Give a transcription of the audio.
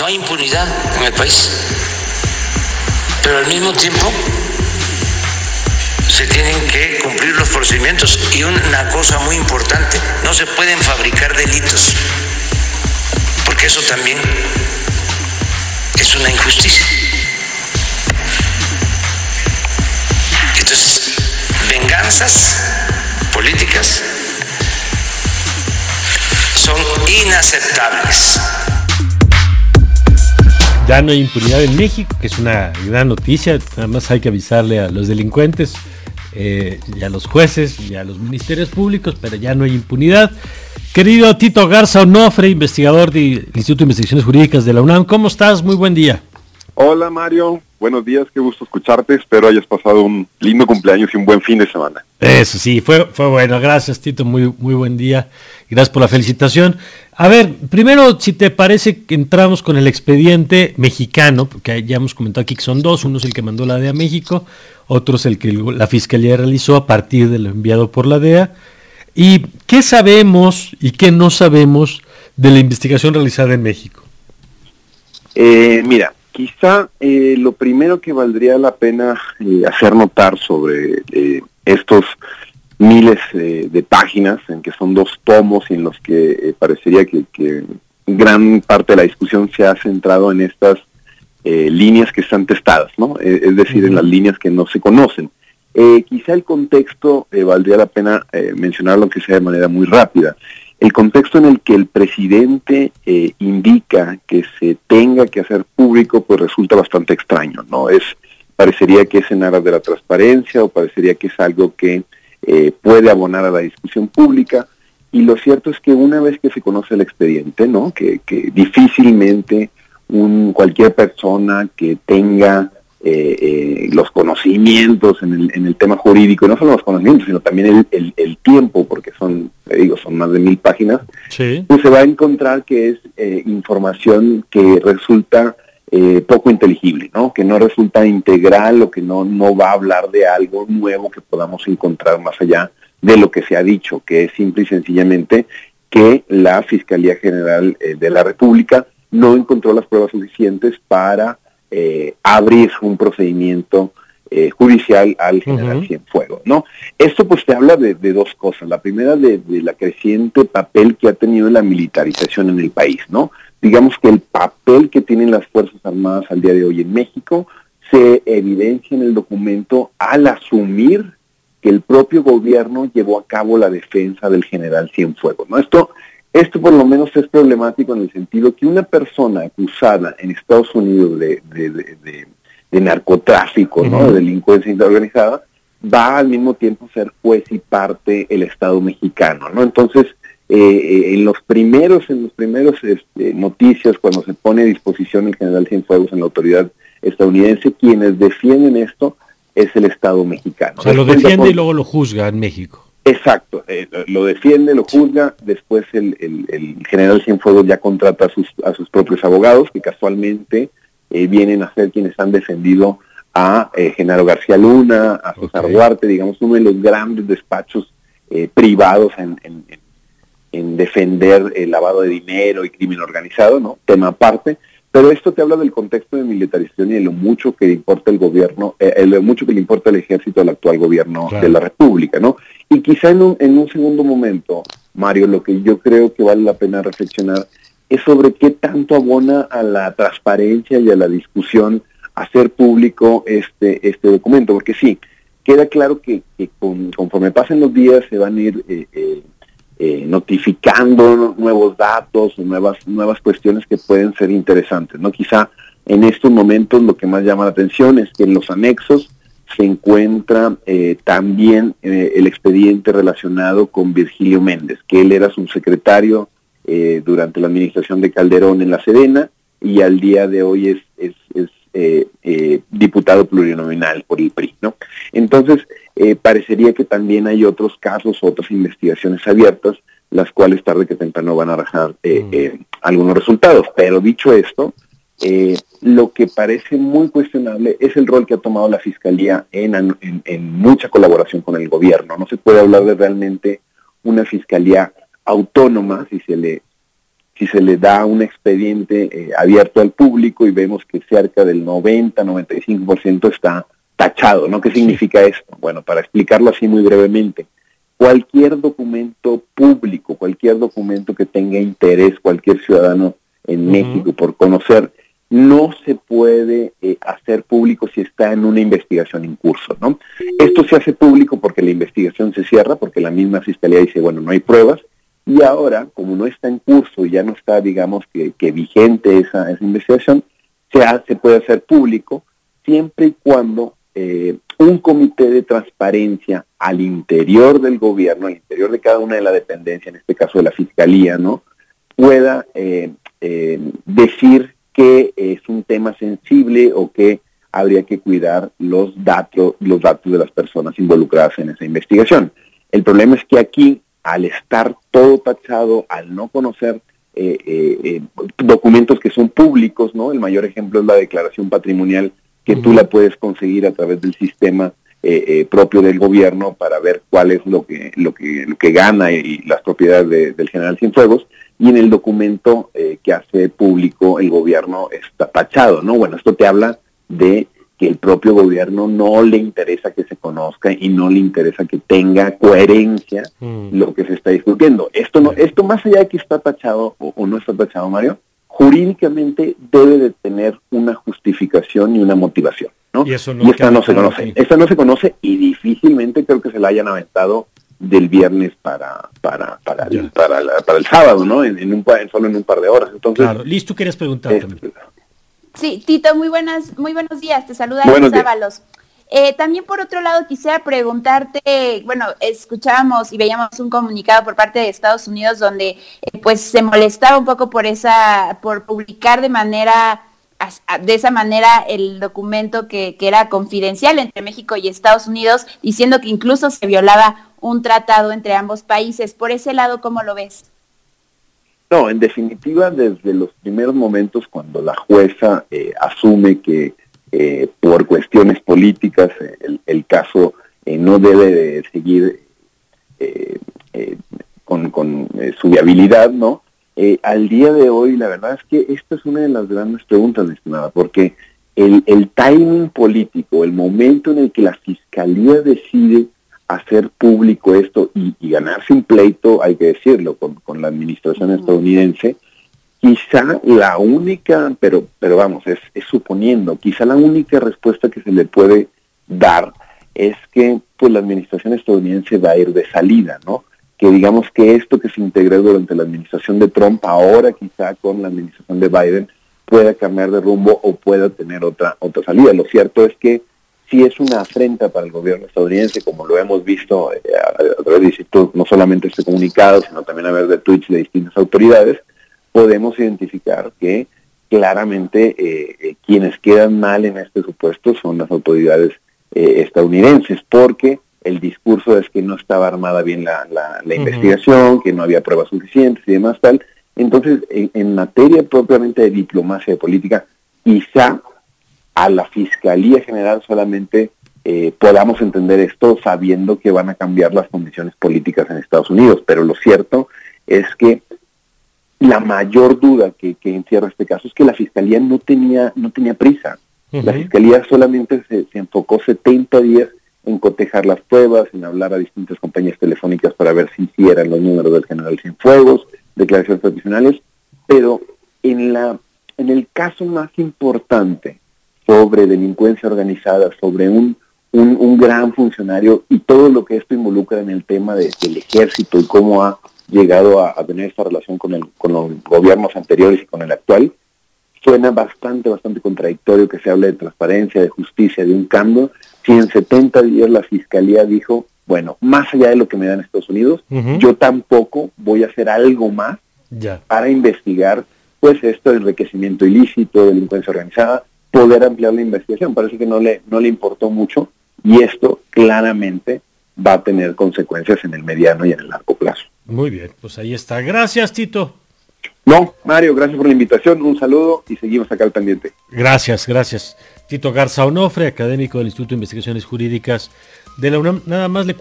No hay impunidad en el país, pero al mismo tiempo se tienen que cumplir los procedimientos y una cosa muy importante, no se pueden fabricar delitos, porque eso también es una injusticia. Entonces, venganzas políticas son inaceptables. Ya no hay impunidad en México, que es una gran noticia. Nada más hay que avisarle a los delincuentes eh, y a los jueces y a los ministerios públicos, pero ya no hay impunidad. Querido Tito Garza Onofre, investigador del Instituto de Investigaciones Jurídicas de la UNAM, ¿cómo estás? Muy buen día. Hola Mario, buenos días, qué gusto escucharte. Espero hayas pasado un lindo cumpleaños y un buen fin de semana. Eso sí, fue, fue bueno. Gracias Tito, muy, muy buen día. Gracias por la felicitación. A ver, primero, si te parece que entramos con el expediente mexicano, porque ya hemos comentado aquí que son dos, uno es el que mandó la DEA a México, otro es el que la Fiscalía realizó a partir de lo enviado por la DEA. ¿Y qué sabemos y qué no sabemos de la investigación realizada en México? Eh, mira, quizá eh, lo primero que valdría la pena eh, hacer notar sobre estos miles de páginas, en que son dos tomos y en los que parecería que, gran parte de la discusión se ha centrado en estas líneas que están testadas, ¿no? es decir, en las líneas que no se conocen. quizá el contexto valdría la pena mencionarlo que sea de manera muy rápida el contexto en el que el presidente eh, indica que se tenga que hacer público, pues resulta bastante extraño, ¿no? Es, parecería que es en aras de la transparencia o parecería que es algo que eh, puede abonar a la discusión pública. Y lo cierto es que una vez que se conoce el expediente, ¿no? Que, que difícilmente un, cualquier persona que tenga eh, eh, los conocimientos en el, en el, tema jurídico, y no solo los conocimientos, sino también el, el, tiempo, porque son, digo, son más de mil páginas, pues se va a encontrar que es eh, información que resulta poco inteligible, ¿no? que no resulta integral o que no, no va a hablar de algo nuevo que podamos encontrar más allá de lo que se ha dicho, que es simple y sencillamente que la Fiscalía General de la República no encontró las pruebas suficientes para eh, abrir un procedimiento eh, judicial al general Cienfuegos, ¿no? Esto pues te habla de, dos cosas. La primera de, la creciente papel que ha tenido la militarización en el país, ¿no? Digamos que el papel que tienen las Fuerzas Armadas al día de hoy en México se evidencia en el documento al asumir que el propio gobierno llevó a cabo la defensa del general Cienfuegos, ¿no? Esto esto por lo menos es problemático en el sentido que una persona acusada en Estados Unidos de, narcotráfico, ¿no? de delincuencia organizada, va al mismo tiempo a ser juez y parte el Estado mexicano, ¿no? Entonces, eh, eh, en los primeros, en los primeros este, noticias, cuando se pone a disposición el general Cienfuegos en la autoridad estadounidense, quienes defienden esto es el Estado mexicano. O sea, lo defiende y luego lo juzga en México. Exacto, eh, lo defiende, lo juzga, después el, general Cienfuegos ya contrata a sus, a sus propios abogados, que casualmente eh, vienen a ser quienes han defendido a eh, Genaro García Luna, a César Duarte, digamos, uno de los grandes despachos privados en, en, defender el lavado de dinero y crimen organizado, ¿no? Tema aparte. Pero esto te habla del contexto de militarización y de lo mucho que le importa el gobierno, eh, lo mucho que le importa el ejército al actual gobierno de la República, ¿no? Y quizá en un, en un segundo momento, Mario, lo que yo creo que vale la pena reflexionar es sobre qué tanto abona a la transparencia y a la discusión hacer público este, este documento, porque sí, queda claro que, conforme pasen los días se van a ir eh, eh, eh, notificando nuevos datos o nuevas, nuevas cuestiones que pueden ser interesantes. ¿no? Quizá en estos momentos lo que más llama la atención es que en los anexos se encuentra eh, también eh, el expediente relacionado con Virgilio Méndez, que él era subsecretario durante la administración de Calderón en la Sedena y al día de hoy es, es, es diputado plurinominal por el PRI. ¿no? Entonces, eh, parecería que también hay otros casos, otras investigaciones abiertas, las cuales tarde que temprano van a arrojar eh, mm. eh, algunos resultados. Pero dicho esto, lo que parece muy cuestionable es el rol que ha tomado la Fiscalía en, en, mucha colaboración con el gobierno. No se puede hablar de realmente una Fiscalía autónoma, si se le si se le da un expediente eh, abierto al público y vemos que cerca del 90-95% está tachado, ¿no? ¿Qué significa esto? Bueno, para explicarlo así muy brevemente, cualquier documento público, cualquier documento que tenga interés cualquier ciudadano en México por conocer, no se puede eh, hacer público si está en una investigación en curso, ¿no? Esto se hace público porque la investigación se cierra, porque la misma fiscalía dice, bueno, no hay pruebas, y ahora, como no está en curso y ya no está, digamos, que, vigente esa, esa investigación, se, se puede hacer público siempre y cuando eh, un comité de transparencia al interior del gobierno, al interior de cada una de las dependencias, en este caso de la fiscalía, ¿no? pueda eh, eh, decir que es un tema sensible o que habría que cuidar los datos, los datos de las personas involucradas en esa investigación. El problema es que aquí al estar todo tachado, al no conocer eh, eh, eh, documentos que son públicos, ¿no? El mayor ejemplo es la declaración patrimonial que tú la puedes conseguir a través del sistema propio del gobierno para ver cuál es lo que lo que lo que gana y, las propiedades del general Cienfuegos y en el documento que hace público el gobierno está tachado, ¿no? Bueno, esto te habla de que el propio gobierno no le interesa que se conozca y no le interesa que tenga coherencia mm. lo que se está discutiendo. Esto no, esto más allá de que está tachado o, no está tachado, Mario, jurídicamente debe de tener una justificación y una motivación, ¿no? Y, esta no se conoce. Esta no se conoce y difícilmente creo que se la hayan aventado del viernes para para para el, para, el sábado, ¿no? En, un solo en un par de horas. Entonces, claro. Liz, tú quieres preguntar también. Sí, Tito, muy buenas, muy buenos días. Te saluda Luis Ábalos. Eh, también por otro lado quisiera preguntarte, bueno, escuchábamos y veíamos un comunicado por parte de Estados Unidos donde eh, pues se molestaba un poco por esa, por publicar de manera, de esa manera el documento que, que era confidencial entre México y Estados Unidos, diciendo que incluso se violaba un tratado entre ambos países. Por ese lado, ¿cómo lo ves? No, en definitiva, desde los primeros momentos cuando la jueza eh, asume que eh, por cuestiones políticas eh, el, caso no debe de seguir con, su viabilidad, ¿no? al día de hoy, la verdad es que esta es una de las grandes preguntas, estimada, porque el, el timing político, el momento en el que la fiscalía decide hacer público esto y, ganarse un pleito, hay que decirlo, con, la administración estadounidense, quizá la única, pero, pero vamos, es, suponiendo, quizá la única respuesta que se le puede dar es que pues la administración estadounidense va a ir de salida, ¿no? Que digamos que esto que se integró durante la administración de Trump, ahora quizá con la administración de Biden, pueda cambiar de rumbo o pueda tener otra, otra salida. Lo cierto es que si es una afrenta para el gobierno estadounidense, como lo hemos visto eh, a, través de no solamente este comunicado, sino también a través de tweets de distintas autoridades, podemos identificar que claramente eh, eh, quienes quedan mal en este supuesto son las autoridades estadounidenses, porque el discurso es que no estaba armada bien la, investigación, que no había pruebas suficientes y demás tal. Entonces, en, en materia propiamente de diplomacia de política, quizá a la Fiscalía General solamente eh, podamos entender esto sabiendo que van a cambiar las condiciones políticas en Estados Unidos. Pero lo cierto es que la mayor duda que, encierra este caso es que la Fiscalía no tenía, no tenía prisa. La Fiscalía solamente se, enfocó 70 días en cotejar las pruebas, en hablar a distintas compañías telefónicas para ver si hicieran los números del general Cienfuegos, declaraciones profesionales, pero en, la, en el caso más importante, sobre delincuencia organizada, sobre un, un, gran funcionario y todo lo que esto involucra en el tema del ejército y cómo ha llegado a, tener esta relación con, el, con los gobiernos anteriores y con el actual, suena bastante, bastante contradictorio que se hable de transparencia, de justicia, de un cambio, si en 70 días la fiscalía dijo, bueno, más allá de lo que me dan Estados Unidos, yo tampoco voy a hacer algo más para investigar pues esto de enriquecimiento ilícito, delincuencia organizada, poder ampliar la investigación. Parece que no le, no le importó mucho y esto claramente va a tener consecuencias en el mediano y en el largo plazo. Muy bien, pues ahí está. Gracias, Tito. No, Mario, gracias por la invitación, un saludo y seguimos acá al pendiente. Gracias, gracias. Tito Garza Onofre, académico del Instituto de Investigaciones Jurídicas de la UNAM. Nada más le cuento.